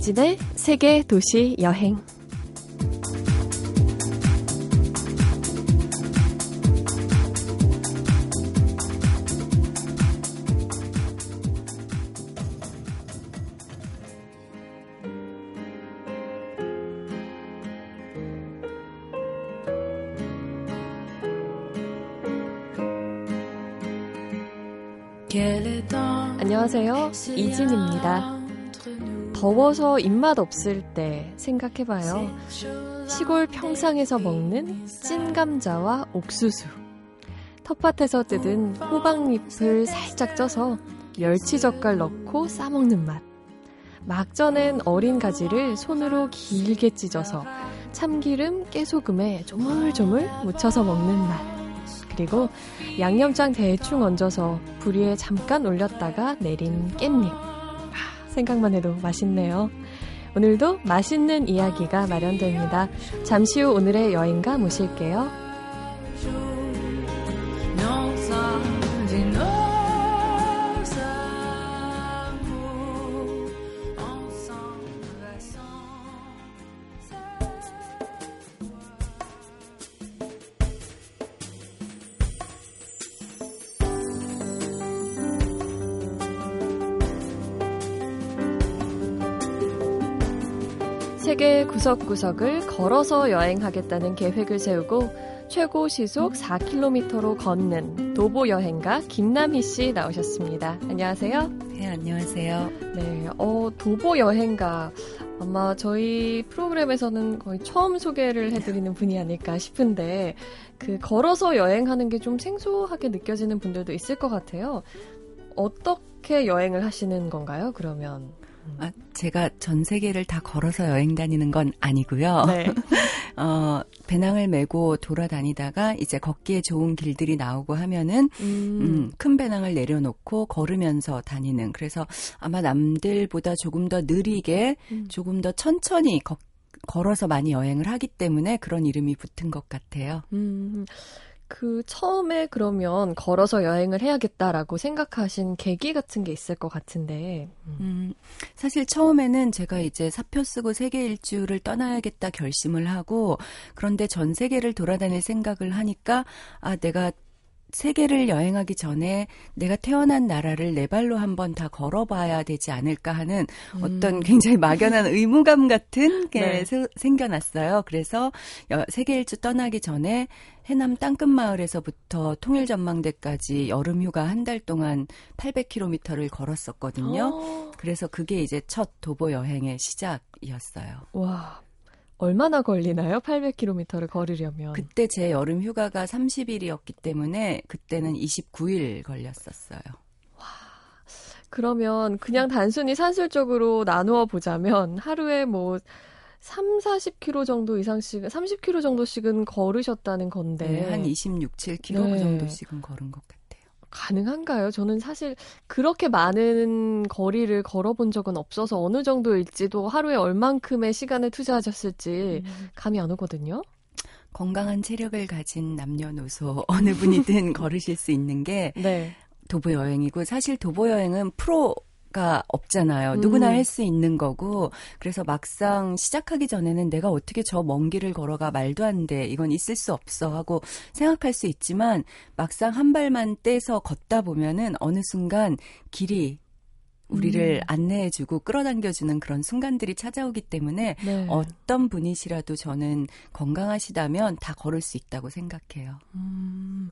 이진의 세계 도시 여행. 안녕하세요. 이진입니다. 더워서 입맛 없을 때 생각해봐요. 시골 평상에서 먹는 찐 감자와 옥수수. 텃밭에서 뜯은 호박잎을 살짝 쪄서 멸치젓갈 넣고 싸먹는 맛. 막전엔 어린 가지를 손으로 길게 찢어서 참기름, 깨소금에 조물조물 묻혀서 먹는 맛. 그리고 양념장 대충 얹어서 불 위에 잠깐 올렸다가 내린 깻잎. 생각만 해도 맛있네요. 오늘도 맛있는 이야기가 마련됩니다. 잠시 후 오늘의 여행가 모실게요. 세계 구석구석을 걸어서 여행하겠다는 계획을 세우고 최고 시속 4km로 걷는 도보 여행가 김남희 씨 나오셨습니다. 안녕하세요. 네, 안녕하세요. 네, 어, 도보 여행가. 아마 저희 프로그램에서는 거의 처음 소개를 해드리는 분이 아닐까 싶은데, 그, 걸어서 여행하는 게 좀 생소하게 느껴지는 분들도 있을 것 같아요. 어떻게 여행을 하시는 건가요, 그러면? 아, 제가 전 세계를 다 걸어서 여행 다니는 건 아니고요. 네. 어, 배낭을 메고 돌아다니다가 이제 걷기에 좋은 길들이 나오고 하면은 음. 음, 큰 배낭을 내려놓고 걸으면서 다니는 그래서 아마 남들보다 조금 더 느리게 음. 조금 더 천천히 걷, 걸어서 많이 여행을 하기 때문에 그런 이름이 붙은 것 같아요. 음. 그 처음에 그러면 걸어서 여행을 해야겠다라고 생각하신 계기 같은 게 있을 것 같은데. 음. 음, 사실 처음에는 제가 이제 사표 쓰고 세계 일주를 떠나야겠다 결심을 하고 그런데 전 세계를 돌아다닐 생각을 하니까 아 내가 세계를 여행하기 전에 내가 태어난 나라를 내 발로 한번 다 걸어봐야 되지 않을까 하는 음. 어떤 굉장히 막연한 의무감 같은 게 네. 생겨났어요. 그래서 세계 일주 떠나기 전에 해남 땅끝 마을에서부터 통일 전망대까지 여름 휴가 한 달 동안 800km를 걸었었거든요. 오. 어. 그래서 그게 이제 첫 도보 여행의 시작이었어요. 와, 얼마나 걸리나요? 800km를 걸으려면. 그때 제 여름 휴가가 30일이었기 때문에 그때는 29일 걸렸었어요. 와. 그러면 그냥 단순히 산술적으로 나누어 보자면 하루에 뭐 3, 40km 정도 이상씩, 30km 정도씩은 걸으셨다는 건데. 네, 한 26, 7km 네. 정도씩은 걸은 것 같아요. 가능한가요? 저는 사실 그렇게 많은 거리를 걸어본 적은 없어서 어느 정도일지도 하루에 얼만큼의 시간을 투자하셨을지 음. 감이 안 오거든요. 건강한 체력을 가진 남녀노소 어느 분이든 걸으실 수 있는 게 네. 도보 여행이고 사실 도보 여행은 프로 가 없잖아요. 음. 누구나 할 수 있는 거고 그래서 막상 시작하기 전에는 내가 어떻게 저 먼 길을 걸어가 말도 안 돼. 이건 있을 수 없어 하고 생각할 수 있지만 막상 한 발만 떼서 걷다 보면은 어느 순간 길이 우리를 음. 안내해주고 끌어당겨주는 그런 순간들이 찾아오기 때문에 네. 어떤 분이시라도 저는 건강하시다면 다 걸을 수 있다고 생각해요. 음,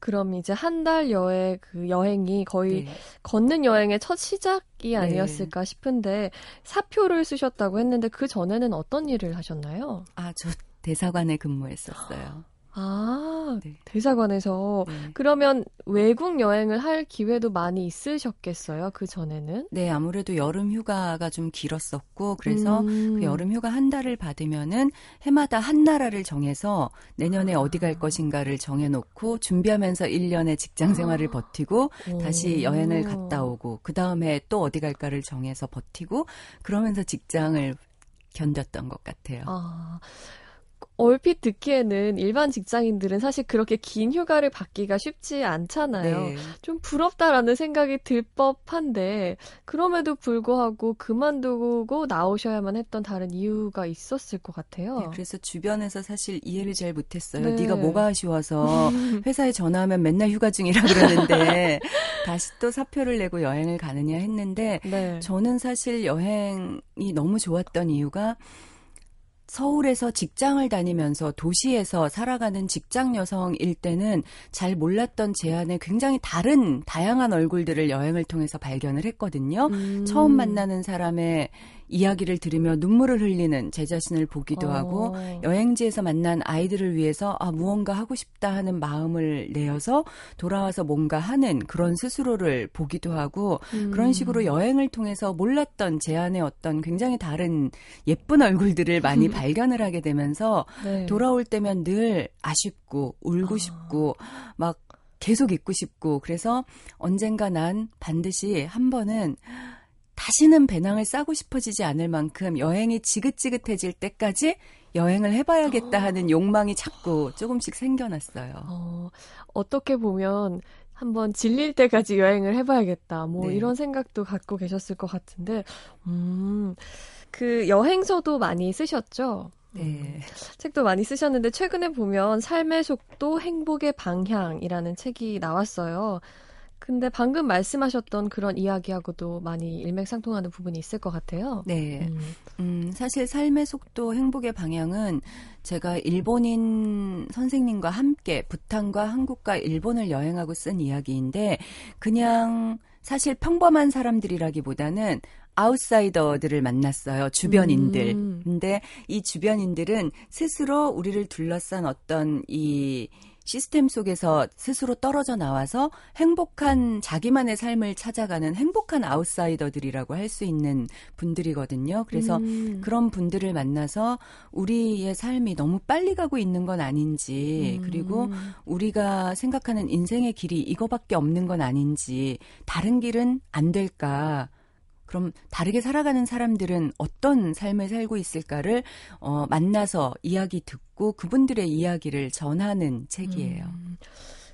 그럼 이제 한 달 여행 그 여행이 거의 네. 걷는 여행의 첫 시작이 네. 아니었을까 네. 싶은데 사표를 쓰셨다고 했는데 그 전에는 어떤 일을 하셨나요? 아, 저 대사관에 근무했었어요. 아, 네. 대사관에서. 네. 그러면 외국 여행을 할 기회도 많이 있으셨겠어요? 그 전에는? 네, 아무래도 여름 휴가가 좀 길었었고, 그래서 음. 그 여름 휴가 한 달을 받으면은 해마다 한 나라를 정해서 내년에 아. 어디 갈 것인가를 정해놓고 준비하면서 1년의 직장 생활을 아. 버티고 다시 여행을 갔다 오고, 그 다음에 또 어디 갈까를 정해서 버티고, 그러면서 직장을 견뎠던 것 같아요. 아. 얼핏 듣기에는 일반 직장인들은 사실 그렇게 긴 휴가를 받기가 쉽지 않잖아요. 네. 좀 부럽다라는 생각이 들 법한데 그럼에도 불구하고 그만두고 나오셔야만 했던 다른 이유가 있었을 것 같아요. 네, 그래서 주변에서 사실 이해를 잘 못했어요. 네. 네가 뭐가 아쉬워서 회사에 전화하면 맨날 휴가 중이라 그러는데 다시 또 사표를 내고 여행을 가느냐 했는데 네. 저는 사실 여행이 너무 좋았던 이유가 서울에서 직장을 다니면서 도시에서 살아가는 직장 여성일 때는 잘 몰랐던 제 안에 굉장히 다른 다양한 얼굴들을 여행을 통해서 발견을 했거든요. 음. 처음 만나는 사람의 이야기를 들으며 눈물을 흘리는 제 자신을 보기도 어. 하고 여행지에서 만난 아이들을 위해서 아 무언가 하고 싶다 하는 마음을 내어서 돌아와서 뭔가 하는 그런 스스로를 보기도 하고 음. 그런 식으로 여행을 통해서 몰랐던 제 안에 어떤 굉장히 다른 예쁜 얼굴들을 많이 발견을 하게 되면서 네. 돌아올 때면 늘 아쉽고 울고 아. 싶고 막 계속 있고 싶고 그래서 언젠가 난 반드시 한 번은 다시는 배낭을 싸고 싶어지지 않을 만큼 여행이 지긋지긋해질 때까지 여행을 해봐야겠다 하는 욕망이 자꾸 조금씩 생겨났어요. 어, 어떻게 보면 한번 질릴 때까지 여행을 해봐야겠다. 뭐 네. 이런 생각도 갖고 계셨을 것 같은데, 음, 그 여행서도 많이 쓰셨죠? 네. 책도 많이 쓰셨는데 최근에 보면 삶의 속도 행복의 방향이라는 책이 나왔어요. 근데 방금 말씀하셨던 그런 이야기하고도 많이 일맥상통하는 부분이 있을 것 같아요. 네. 음, 음, 사실 삶의 속도, 행복의 방향은 제가 일본인 선생님과 함께 부탄과 한국과 일본을 여행하고 쓴 이야기인데 그냥 사실 평범한 사람들이라기보다는 아웃사이더들을 만났어요. 주변인들. 음. 근데 이 주변인들은 스스로 우리를 둘러싼 어떤 이 시스템 속에서 스스로 떨어져 나와서 행복한 자기만의 삶을 찾아가는 행복한 아웃사이더들이라고 할 수 있는 분들이거든요. 그래서 음. 그런 분들을 만나서 우리의 삶이 너무 빨리 가고 있는 건 아닌지, 음. 그리고 우리가 생각하는 인생의 길이 이거밖에 없는 건 아닌지, 다른 길은 안 될까? 그럼 다르게 살아가는 사람들은 어떤 삶을 살고 있을까를 어, 만나서 이야기 듣고 그분들의 이야기를 전하는 책이에요. 음.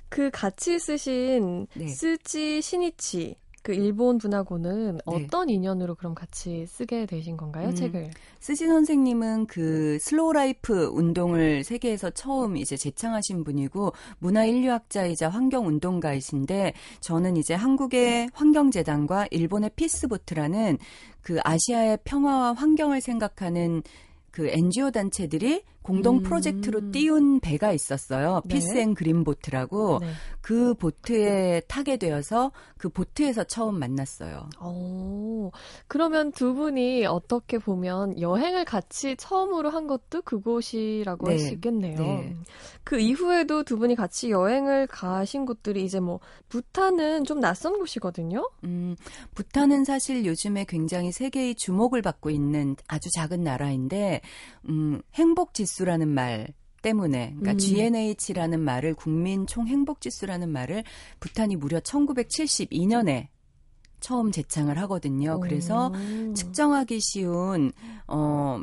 그 같이 쓰신 네. 스지 시니치 그 일본 분하고는 네. 어떤 인연으로 그럼 같이 쓰게 되신 건가요, 음. 책을? 스지 선생님은 그 slow life 운동을 세계에서 처음 이제 제창하신 분이고 문화 인류학자이자 환경 운동가이신데 저는 이제 한국의 환경재단과 일본의 Peace Boat라는 그 아시아의 평화와 환경을 생각하는 그 NGO 단체들이 공동 음. 프로젝트로 띄운 배가 있었어요. 네. Peace and Green Boat라고 네. 그 보트에 타게 되어서 그 보트에서 처음 만났어요. 오, 그러면 두 분이 어떻게 보면 여행을 같이 처음으로 한 것도 그곳이라고 할 네. 수 있겠네요. 네. 그 이후에도 두 분이 같이 여행을 가신 곳들이 이제 뭐 부탄은 좀 낯선 곳이거든요. 음, 부탄은 사실 요즘에 굉장히 세계의 주목을 받고 있는 아주 작은 나라인데, 음, 행복 지수라는 말 때문에, 그러니까 음. GNH라는 말을 국민 총 행복 지수라는 말을 부탄이 무려 1972년에 처음 제창을 하거든요. 그래서 오. 측정하기 쉬운 어.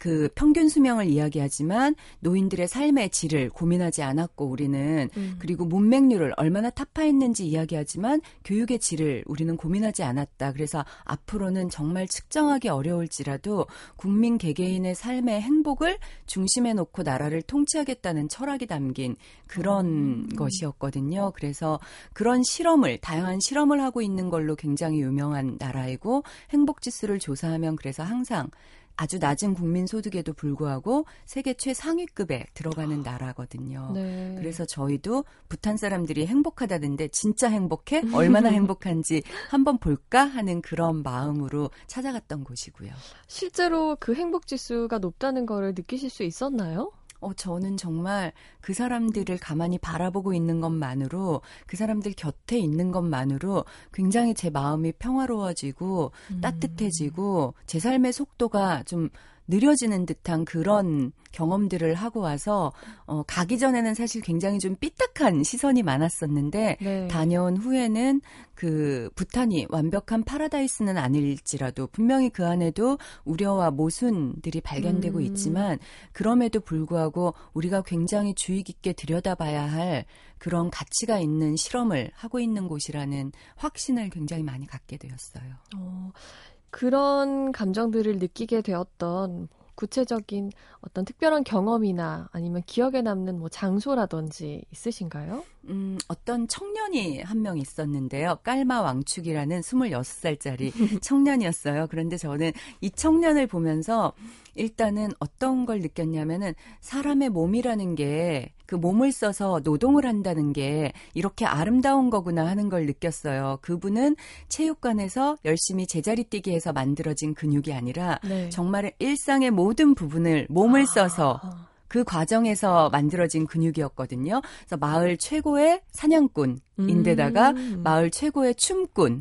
그 평균 수명을 이야기하지만 노인들의 삶의 질을 고민하지 않았고 우리는 음. 그리고 문맹률을 얼마나 타파했는지 이야기하지만 교육의 질을 우리는 고민하지 않았다. 그래서 앞으로는 정말 측정하기 어려울지라도 국민 개개인의 삶의 행복을 중심에 놓고 나라를 통치하겠다는 철학이 담긴 그런 음. 것이었거든요. 그래서 그런 실험을 다양한 실험을 하고 있는 걸로 굉장히 유명한 나라이고 행복 지수를 조사하면 그래서 항상 아주 낮은 국민 소득에도 불구하고 세계 최상위급에 들어가는 나라거든요. 네. 그래서 저희도 부탄 사람들이 행복하다는데 진짜 행복해? 얼마나 행복한지 한번 볼까 하는 그런 마음으로 찾아갔던 곳이고요. 실제로 그 행복 지수가 높다는 거를 느끼실 수 있었나요? 어, 저는 정말 그 사람들을 가만히 바라보고 있는 것만으로 그 사람들 곁에 있는 것만으로 굉장히 제 마음이 평화로워지고 음. 따뜻해지고 제 삶의 속도가 좀 느려지는 듯한 그런 경험들을 하고 와서 어 가기 전에는 사실 굉장히 좀 삐딱한 시선이 많았었는데 네. 다녀온 후에는 그 부탄이 완벽한 파라다이스는 아닐지라도 분명히 그 안에도 우려와 모순들이 발견되고 음. 있지만 그럼에도 불구하고 우리가 굉장히 주의 깊게 들여다봐야 할 그런 가치가 있는 실험을 하고 있는 곳이라는 확신을 굉장히 많이 갖게 되었어요. 어, 그런 감정들을 느끼게 되었던 구체적인 어떤 특별한 경험이나 아니면 기억에 남는 뭐 장소라든지 있으신가요? 음, 어떤 청년이 한 명 있었는데요. 깔마 왕축이라는 26살짜리 청년이었어요. 그런데 저는 이 청년을 보면서 일단은 어떤 걸 느꼈냐면은 사람의 몸이라는 게 그 몸을 써서 노동을 한다는 게 이렇게 아름다운 거구나 하는 걸 느꼈어요. 그분은 체육관에서 열심히 제자리 뛰기 해서 만들어진 근육이 아니라 네. 정말 일상의 모든 부분을 몸을 써서 아, 그 과정에서 만들어진 근육이었거든요. 그래서 마을 최고의 사냥꾼 인데다가 음. 마을 최고의 춤꾼,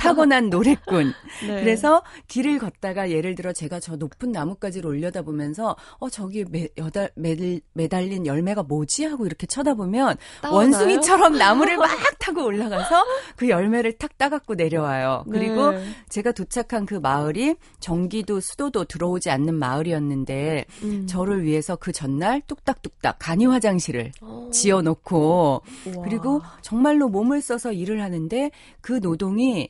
타고난 노래꾼. 네. 그래서 길을 걷다가 예를 들어 제가 저 높은 나뭇가지를 올려다 보면서 어 저기 매, 여달, 매, 매달린 열매가 뭐지 하고 이렇게 쳐다보면 따오나요? 원숭이처럼 나무를 막 타고 올라가서 그 열매를 탁 따갖고 내려와요. 그리고 네. 제가 도착한 그 마을이 전기도 수도도 들어오지 않는 마을이었는데 음. 저를 위해서 그 전날 뚝딱뚝딱 간이 화장실을 어. 지어놓고 우와. 그리고 정말로 몸을 써서 일을 하는데 그 노동이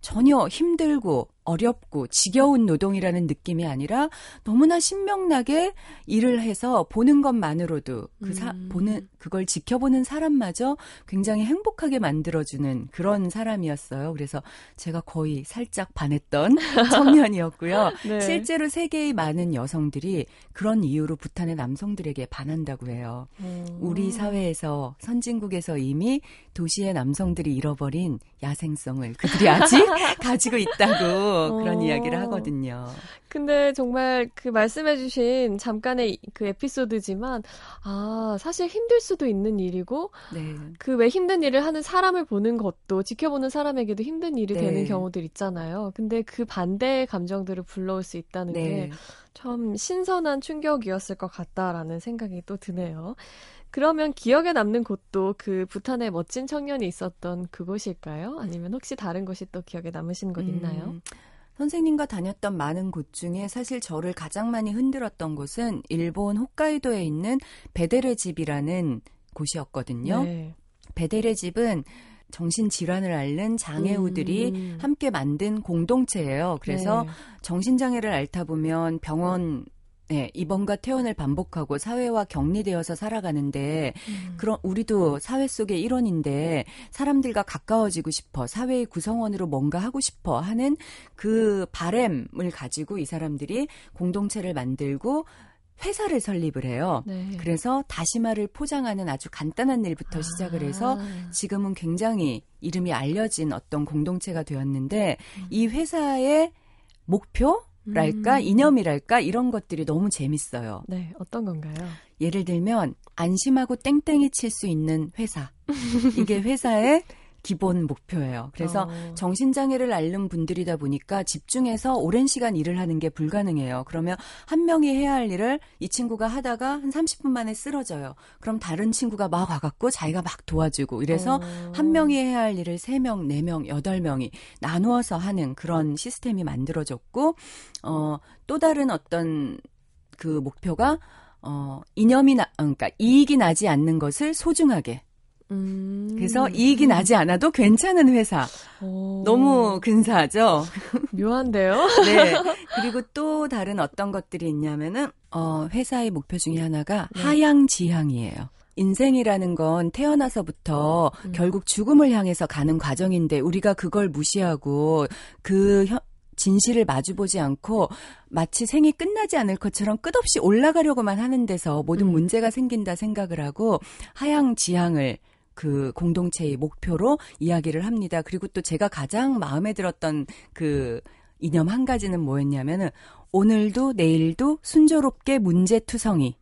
전혀 힘들고 어렵고 지겨운 노동이라는 느낌이 아니라 너무나 신명나게 일을 해서 보는 것만으로도 그 사, 음. 보는 그걸 지켜보는 사람마저 굉장히 행복하게 만들어주는 그런 사람이었어요. 그래서 제가 거의 살짝 반했던 청년이었고요. 네. 실제로 세계의 많은 여성들이 그런 이유로 부탄의 남성들에게 반한다고 해요. 어. 우리 사회에서 선진국에서 이미 도시의 남성들이 잃어버린 야생성을 그들이 아직 가지고 있다고 그런 어. 이야기를 하거든요. 근데 정말 그 말씀해주신 잠깐의 이- 그 에피소드지만, 아, 사실 힘들 수도 있는 일이고, 네. 그왜 힘든 일을 하는 사람을 보는 것도 지켜보는 사람에게도 힘든 일이 네. 되는 경우들 있잖아요. 근데 그 반대의 감정들을 불러올 수 있다는 네. 게참 신선한 충격이었을 것 같다라는 생각이 또 드네요. 그러면 기억에 남는 곳도 그 부탄의 멋진 청년이 있었던 그곳일까요? 아니면 혹시 다른 곳이 또 기억에 남으신 곳 있나요? 음, 선생님과 다녔던 많은 곳 중에 사실 저를 가장 많이 흔들었던 곳은 일본 홋카이도에 있는 베데레 집이라는 곳이었거든요. 네. 베데레 집은 정신질환을 앓는 장애우들이 음. 함께 만든 공동체예요. 그래서 네. 정신장애를 앓다 보면 병원 네, 입원과 퇴원을 반복하고 사회와 격리되어서 살아가는데 음. 그런 우리도 사회 속의 일원인데 사람들과 가까워지고 싶어 사회의 구성원으로 뭔가 하고 싶어 하는 그 바램을 가지고 이 사람들이 공동체를 만들고 회사를 설립을 해요. 네. 그래서 다시마를 포장하는 아주 간단한 일부터 시작을 해서 아. 지금은 굉장히 이름이 알려진 어떤 공동체가 되었는데 음. 이 회사의 목표 랄까 음. 이념이랄까 이런 것들이 너무 재밌어요. 네, 어떤 건가요? 예를 들면 안심하고 땡땡이 칠 수 있는 회사. 이게 회사의 기본 목표예요. 그래서 어. 정신장애를 앓는 분들이다 보니까 집중해서 오랜 시간 일을 하는 게 불가능해요. 그러면 한 명이 해야 할 일을 이 친구가 하다가 한 30분 만에 쓰러져요. 그럼 다른 친구가 막 와갖고 자기가 막 도와주고 이래서 어. 한 명이 해야 할 일을 세 명, 네 명, 여덟 명이 나누어서 하는 그런 시스템이 만들어졌고, 어, 또 다른 어떤 그 목표가, 어, 이념이 나, 어, 그러니까 이익이 나지 않는 것을 소중하게. 음. 그래서 이익이 나지 않아도 괜찮은 회사. 오. 너무 근사하죠? 묘한데요? 네. 그리고 또 다른 어떤 것들이 있냐면은, 어, 회사의 목표 중에 하나가 네. 하향 지향이에요. 인생이라는 건 태어나서부터 음. 결국 죽음을 향해서 가는 과정인데 우리가 그걸 무시하고 그 현- 진실을 마주보지 않고 마치 생이 끝나지 않을 것처럼 끝없이 올라가려고만 하는 데서 모든 음. 문제가 생긴다 생각을 하고 하향 지향을 그 공동체의 목표로 이야기를 합니다. 그리고 또 제가 가장 마음에 들었던 그 이념 한 가지는 뭐였냐면은 오늘도 내일도 순조롭게 문제투성이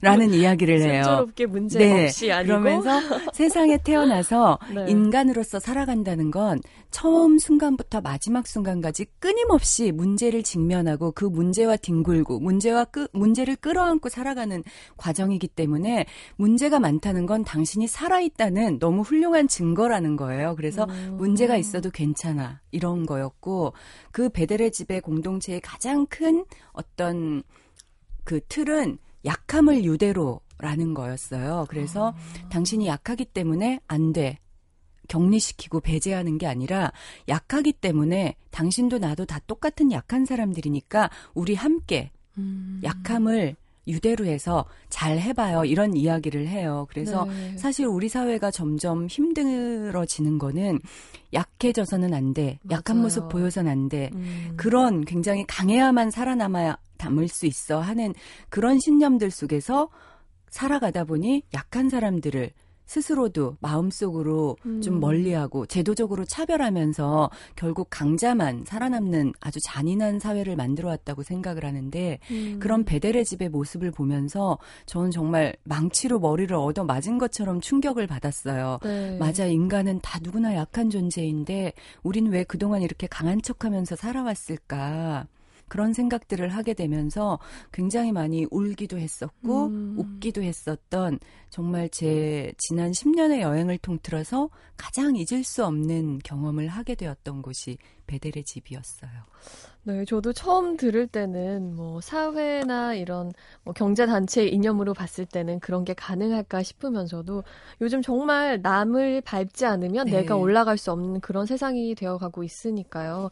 라는 이야기를 해요. 순조롭게 문제 네, 없이 아니고 그러면서 세상에 태어나서 네. 인간으로서 살아간다는 건 처음 순간부터 마지막 순간까지 끊임없이 문제를 직면하고 그 문제와 뒹굴고 문제와 끄, 문제를 끌어안고 살아가는 과정이기 때문에 문제가 많다는 건 당신이 살아있다는 너무 훌륭한 증거라는 거예요. 그래서 음. 문제가 있어도 괜찮아 이런 거였고 그 베델의 집의 공동체의 가장 큰 어떤 그 틀은 약함을 유대로라는 거였어요. 그래서 아. 당신이 약하기 때문에 안 돼. 격리시키고 배제하는 게 아니라 약하기 때문에 당신도 나도 다 똑같은 약한 사람들이니까 우리 함께 음. 약함을 유대로 해서 잘 해봐요. 이런 이야기를 해요. 그래서 네. 사실 우리 사회가 점점 힘들어지는 거는 약해져서는 안 돼. 맞아요. 약한 모습 보여서는 안 돼. 음. 그런 굉장히 강해야만 살아남아야 담을 수 있어 하는 그런 신념들 속에서 살아가다 보니 약한 사람들을 스스로도 마음속으로 음. 좀 멀리하고 제도적으로 차별하면서 결국 강자만 살아남는 아주 잔인한 사회를 만들어 왔다고 생각을 하는데 음. 그런 베델의 집의 모습을 보면서 저는 정말 망치로 머리를 얻어 맞은 것처럼 충격을 받았어요. 네. 맞아 인간은 다 누구나 약한 존재인데 우린 왜 그동안 이렇게 강한 척하면서 살아왔을까? 그런 생각들을 하게 되면서 굉장히 많이 울기도 했었고 음. 웃기도 했었던 정말 제 지난 10년의 여행을 통틀어서 가장 잊을 수 없는 경험을 하게 되었던 곳이 베델의 집이었어요. 네, 저도 처음 들을 때는 뭐 사회나 이런 뭐 경제 단체 이념으로 봤을 때는 그런 게 가능할까 싶으면서도 요즘 정말 남을 밟지 않으면 네. 내가 올라갈 수 없는 그런 세상이 되어가고 있으니까요.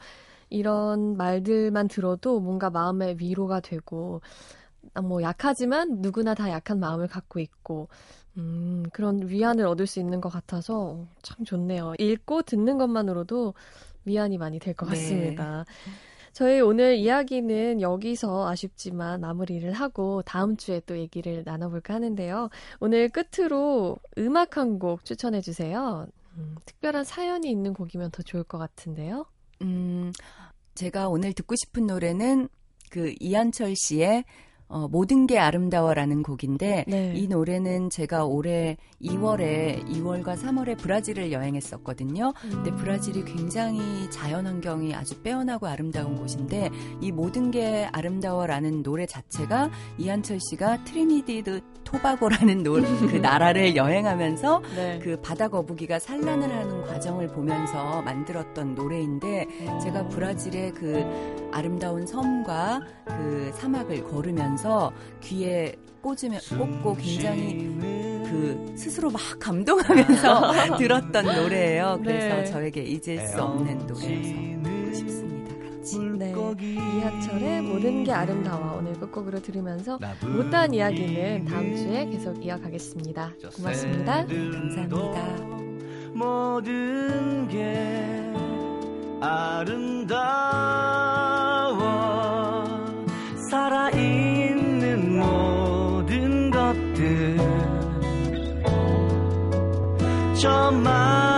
이런 말들만 들어도 뭔가 마음의 위로가 되고, 아, 뭐 약하지만 누구나 다 약한 마음을 갖고 있고, 음, 그런 위안을 얻을 수 있는 것 같아서 참 좋네요. 읽고 듣는 것만으로도 위안이 많이 될것 네. 같습니다. 네. 저희 오늘 이야기는 여기서 아쉽지만 마무리를 하고 다음 주에 또 얘기를 나눠볼까 하는데요. 오늘 끝으로 음악 한 곡 추천해 주세요. 음, 특별한 사연이 있는 곡이면 더 좋을 것 같은데요. 음, 제가 오늘 듣고 싶은 노래는 그 이한철 씨의 어, 모든 게 아름다워라는 곡인데 네. 이 노래는 제가 올해 2월에 2월과 3월에 브라질을 여행했었거든요. 근데 음. 브라질이 굉장히 자연 환경이 아주 빼어나고 아름다운 곳인데 이 모든 게 아름다워라는 노래 자체가 이한철 씨가 트리니다드 토바고라는 노, 그 나라를 여행하면서 네. 그 바다 거북이가 산란을 하는 과정을 보면서 만들었던 노래인데 제가 브라질의 그 아름다운 섬과 그 사막을 걸으면서 귀에 꽂으면 꽂고 굉장히 그 스스로 막 감동하면서 들었던 노래예요. 그래서 네. 저에게 잊을 수 없는 노래여서 듣고 싶습니다. 같이. 네. 이하철의 모든 게 아름다워 오늘 끝곡으로 들으면서 못다한 이야기는 다음 주에 계속 이어가겠습니다. 고맙습니다. 감사합니다. 모든 게 아름다워 살아있는 모든 것들. 저마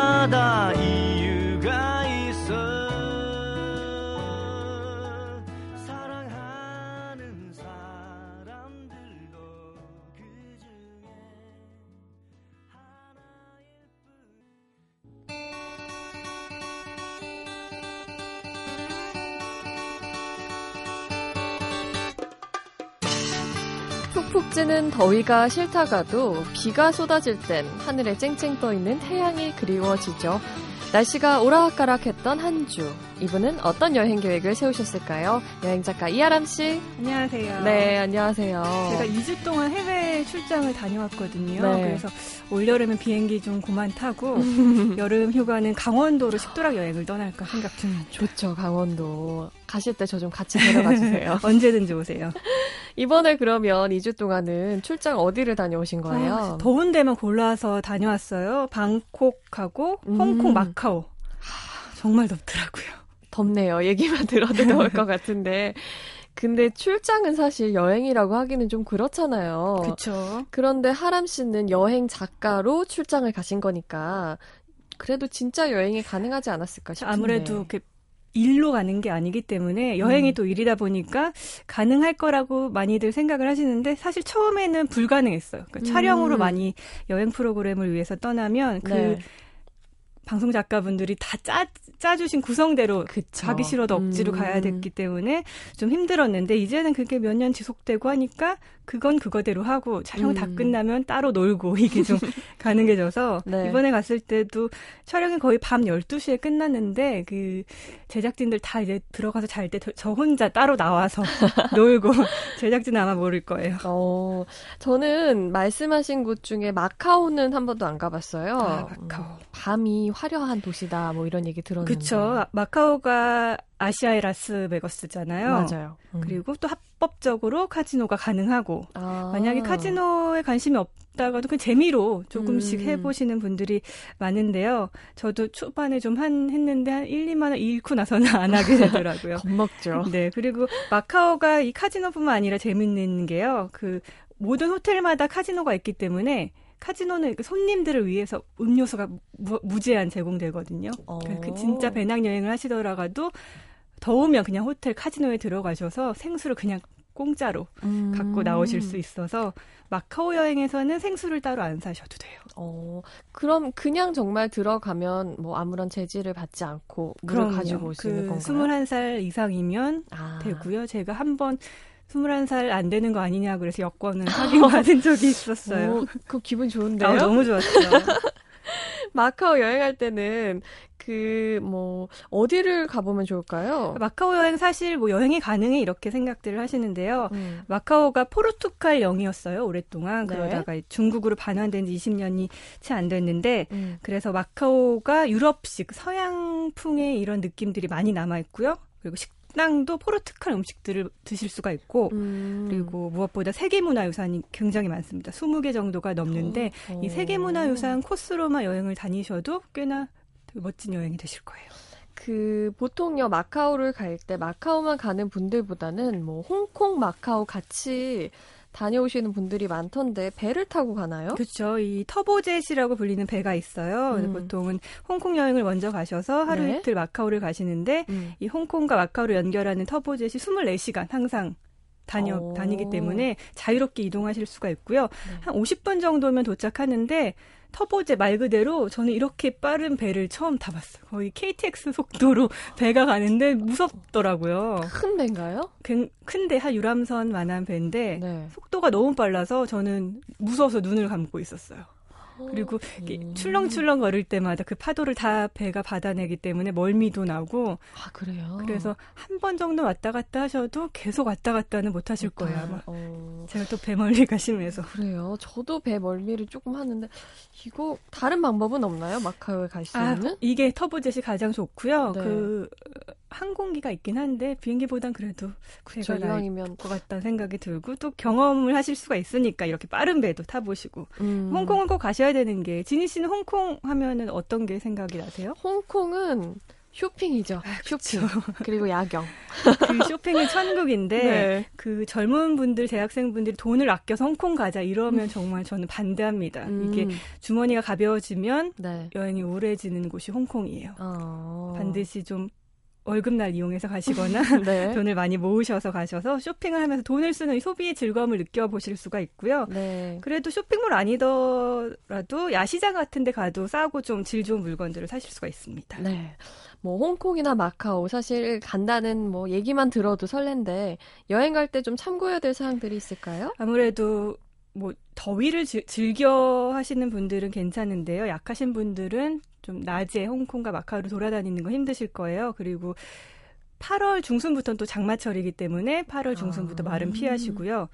찌는 더위가 싫다가도 비가 쏟아질 땐 하늘에 쨍쨍 떠있는 태양이 그리워지죠. 날씨가 오락가락했던 한 주. 이분은 어떤 여행 계획을 세우셨을까요? 여행 작가 이아람 씨. 안녕하세요. 네, 안녕하세요. 제가 2주 동안 해외 출장을 다녀왔거든요. 네. 그래서 올여름은 비행기 좀 그만 타고 여름 휴가는 강원도로 식도락 여행을 떠날까 생각 중입니다. 좋죠, 강원도. 가실 때 저 좀 같이 데려가 주세요. 언제든지 오세요. 이번에 그러면 2주 동안은 출장 어디를 다녀오신 거예요? 아, 더운 데만 골라서 다녀왔어요. 방콕하고 홍콩, 음. 마카오. 정말 덥더라고요. 덥네요. 얘기만 들어도 더울 것 같은데. 근데 출장은 사실 여행이라고 하기는 좀 그렇잖아요. 그렇죠. 그런데 하람 씨는 여행 작가로 출장을 가신 거니까 그래도 진짜 여행이 가능하지 않았을까 싶은데. 아무래도 그 일로 가는 게 아니기 때문에 여행이 음. 또 일이다 보니까 가능할 거라고 많이들 생각을 하시는데 사실 처음에는 불가능했어요. 그러니까 음. 촬영으로 많이 여행 프로그램을 위해서 떠나면 그 네. 방송 작가분들이 다 짜, 짜주신 구성대로 그쵸. 가기 싫어도 억지로 음. 가야 됐기 때문에 좀 힘들었는데 이제는 그게 몇 년 지속되고 하니까 그건 그거대로 하고 촬영 음. 다 끝나면 따로 놀고 이게 좀 가능해져서 네. 이번에 갔을 때도 촬영이 거의 밤 12시에 끝났는데 그 제작진들 다 이제 들어가서 잘 때 저 혼자 따로 나와서 놀고 제작진 아마 모를 거예요. 어, 저는 말씀하신 곳 중에 마카오는 한 번도 안 가봤어요. 아, 마카오. 음, 밤이 화려한 도시다 뭐 이런 얘기 들었는데. 그렇죠. 마카오가 아시아의 라스베거스잖아요. 맞아요. 음. 그리고 또 합법적으로 카지노가 가능하고 아. 만약에 카지노에 관심이 없다가도 그 재미로 조금씩 음. 해보시는 분들이 많은데요. 저도 초반에 좀 한 했는데 한 1, 2만 원 잃고 나서는 안 하게 되더라고요. 겁먹죠. 네. 그리고 마카오가 이 카지노뿐만 아니라 재밌는 게요. 그 모든 호텔마다 카지노가 있기 때문에 카지노는 그 손님들을 위해서 음료수가 무, 제한 제공되거든요. 어. 그 진짜 배낭여행을 하시더라도 더우면 그냥 호텔 카지노에 들어가셔서 생수를 그냥 공짜로 음. 갖고 나오실 수 있어서 마카오 여행에서는 생수를 따로 안 사셔도 돼요. 어, 그럼 그냥 정말 들어가면 뭐 아무런 제지를 받지 않고 물을 가지고 올 수 있는 그 건가요? 21살 이상이면 아. 되고요. 제가 한번 21살 안 되는 거 아니냐 그래서 여권을 확인받은 적이 있었어요. 오, 그 기분 좋은데요? 아, 너무 좋았어요. 마카오 여행할 때는 그 뭐 어디를 가보면 좋을까요? 마카오 여행 사실 뭐 여행이 가능해 이렇게 생각들을 하시는데요. 음. 마카오가 포르투갈 영이었어요 오랫동안 네. 그러다가 중국으로 반환된 지 20년이 채 안 됐는데 음. 그래서 마카오가 유럽식 서양풍의 이런 느낌들이 많이 남아 있고요. 그리고 식 식당도 포르투갈 음식들을 드실 수가 있고 음. 그리고 무엇보다 세계문화유산이 굉장히 많습니다. 20개 정도가 넘는데 어. 이 세계문화유산 코스로만 여행을 다니셔도 꽤나 멋진 여행이 되실 거예요. 그 보통요 마카오를 갈 때 마카오만 가는 분들보다는 뭐 홍콩, 마카오 같이 다녀오시는 분들이 많던데 배를 타고 가나요? 그렇죠. 이 터보젯이라고 불리는 배가 있어요. 음. 보통은 홍콩 여행을 먼저 가셔서 하루 네. 이틀 마카오를 가시는데 음. 이 홍콩과 마카오를 연결하는 터보젯이 24시간 항상 다녀 오. 다니기 때문에 자유롭게 이동하실 수가 있고요. 네. 한 50분 정도면 도착하는데 터보제 말 그대로 저는 이렇게 빠른 배를 처음 타봤어요. 거의 KTX 속도로 배가 가는데 무섭더라고요. 큰 배인가요? 큰데 한 유람선만한 배인데 네. 속도가 너무 빨라서 저는 무서워서 눈을 감고 있었어요. 그리고 음. 출렁출렁 거릴 때마다 그 파도를 다 배가 받아내기 때문에 멀미도 나고. 아 그래요? 그래서 한 번 정도 왔다 갔다 하셔도 계속 왔다 갔다는 못 하실 거예요 아마. 어... 제가 또 배멀미가 심해서. 그래요. 저도 배멀미를 조금 하는데 이거 다른 방법은 없나요? 마카오에 갈수 아, 있는? 이게 터보젯이 가장 좋고요. 네. 그 항공기가 있긴 한데 비행기보단 그래도 그쵸, 이왕이면 것 같다는 생각이 들고 또 경험을 하실 수가 있으니까 이렇게 빠른 배도 타보시고 음. 홍콩을 꼭 가셔야 되는 게 지니 씨는 홍콩 하면은 어떤 게 생각이 나세요? 홍콩은 쇼핑이죠. 아, 쇼핑. 그리고 야경. 그 쇼핑은 천국인데 네. 그 젊은 분들 대학생분들이 돈을 아껴서 홍콩 가자 이러면 음. 정말 저는 반대합니다. 음. 이게 주머니가 가벼워지면 네. 여행이 우울해지는 곳이 홍콩이에요. 어. 반드시 좀 월급날 이용해서 가시거나 네. 돈을 많이 모으셔서 가셔서 쇼핑을 하면서 돈을 쓰는 소비의 즐거움을 느껴보실 수가 있고요. 네. 그래도 쇼핑몰 아니더라도 야시장 같은 데 가도 싸고 좀 질 좋은 물건들을 사실 수가 있습니다. 네. 뭐 홍콩이나 마카오 사실 간다는 뭐 얘기만 들어도 설렌데 여행 갈 때 좀 참고해야 될 사항들이 있을까요? 아무래도 뭐 더위를 지, 즐겨 하시는 분들은 괜찮은데요. 약하신 분들은 좀 낮에 홍콩과 마카오를 돌아다니는 거 힘드실 거예요. 그리고 8월 중순부터는 또 장마철이기 때문에 8월 중순부터 아. 말은 피하시고요.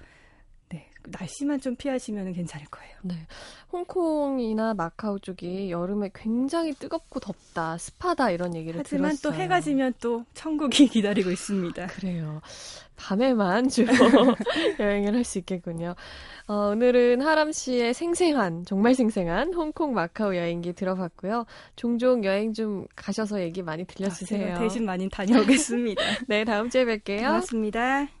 네, 날씨만 좀 피하시면 괜찮을 거예요. 네, 홍콩이나 마카오 쪽이 여름에 굉장히 뜨겁고 덥다, 습하다 이런 얘기를 하지만 들었어요. 또 해가 지면 또 천국이 기다리고 있습니다. 그래요. 밤에만 주로 여행을 할 수 있겠군요. 어, 오늘은 하람 씨의 생생한, 정말 생생한 홍콩 마카오 여행기 들어봤고요. 종종 여행 좀 가셔서 얘기 많이 들려주세요. 아, 대신 많이 다녀오겠습니다. 네, 다음 주에 뵐게요. 고맙습니다.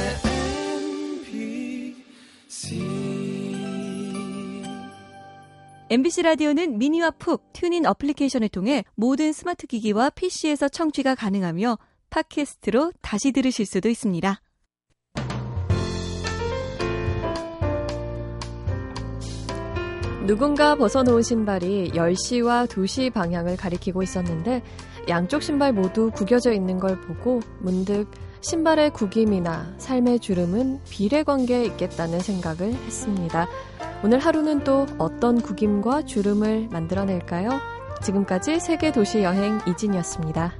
MBC 라디오는 mini와 pooq TuneIn 어플리케이션을 통해 모든 스마트 기기와 PC에서 청취가 가능하며 팟캐스트로 다시 들으실 수도 있습니다. 누군가 벗어놓은 신발이 10시와 2시 방향을 가리키고 있었는데 양쪽 신발 모두 구겨져 있는 걸 보고 문득 신발의 구김이나 삶의 주름은 비례 관계에 있겠다는 생각을 했습니다. 오늘 하루는 또 어떤 구김과 주름을 만들어낼까요? 지금까지 세계 도시 여행 이진이었습니다.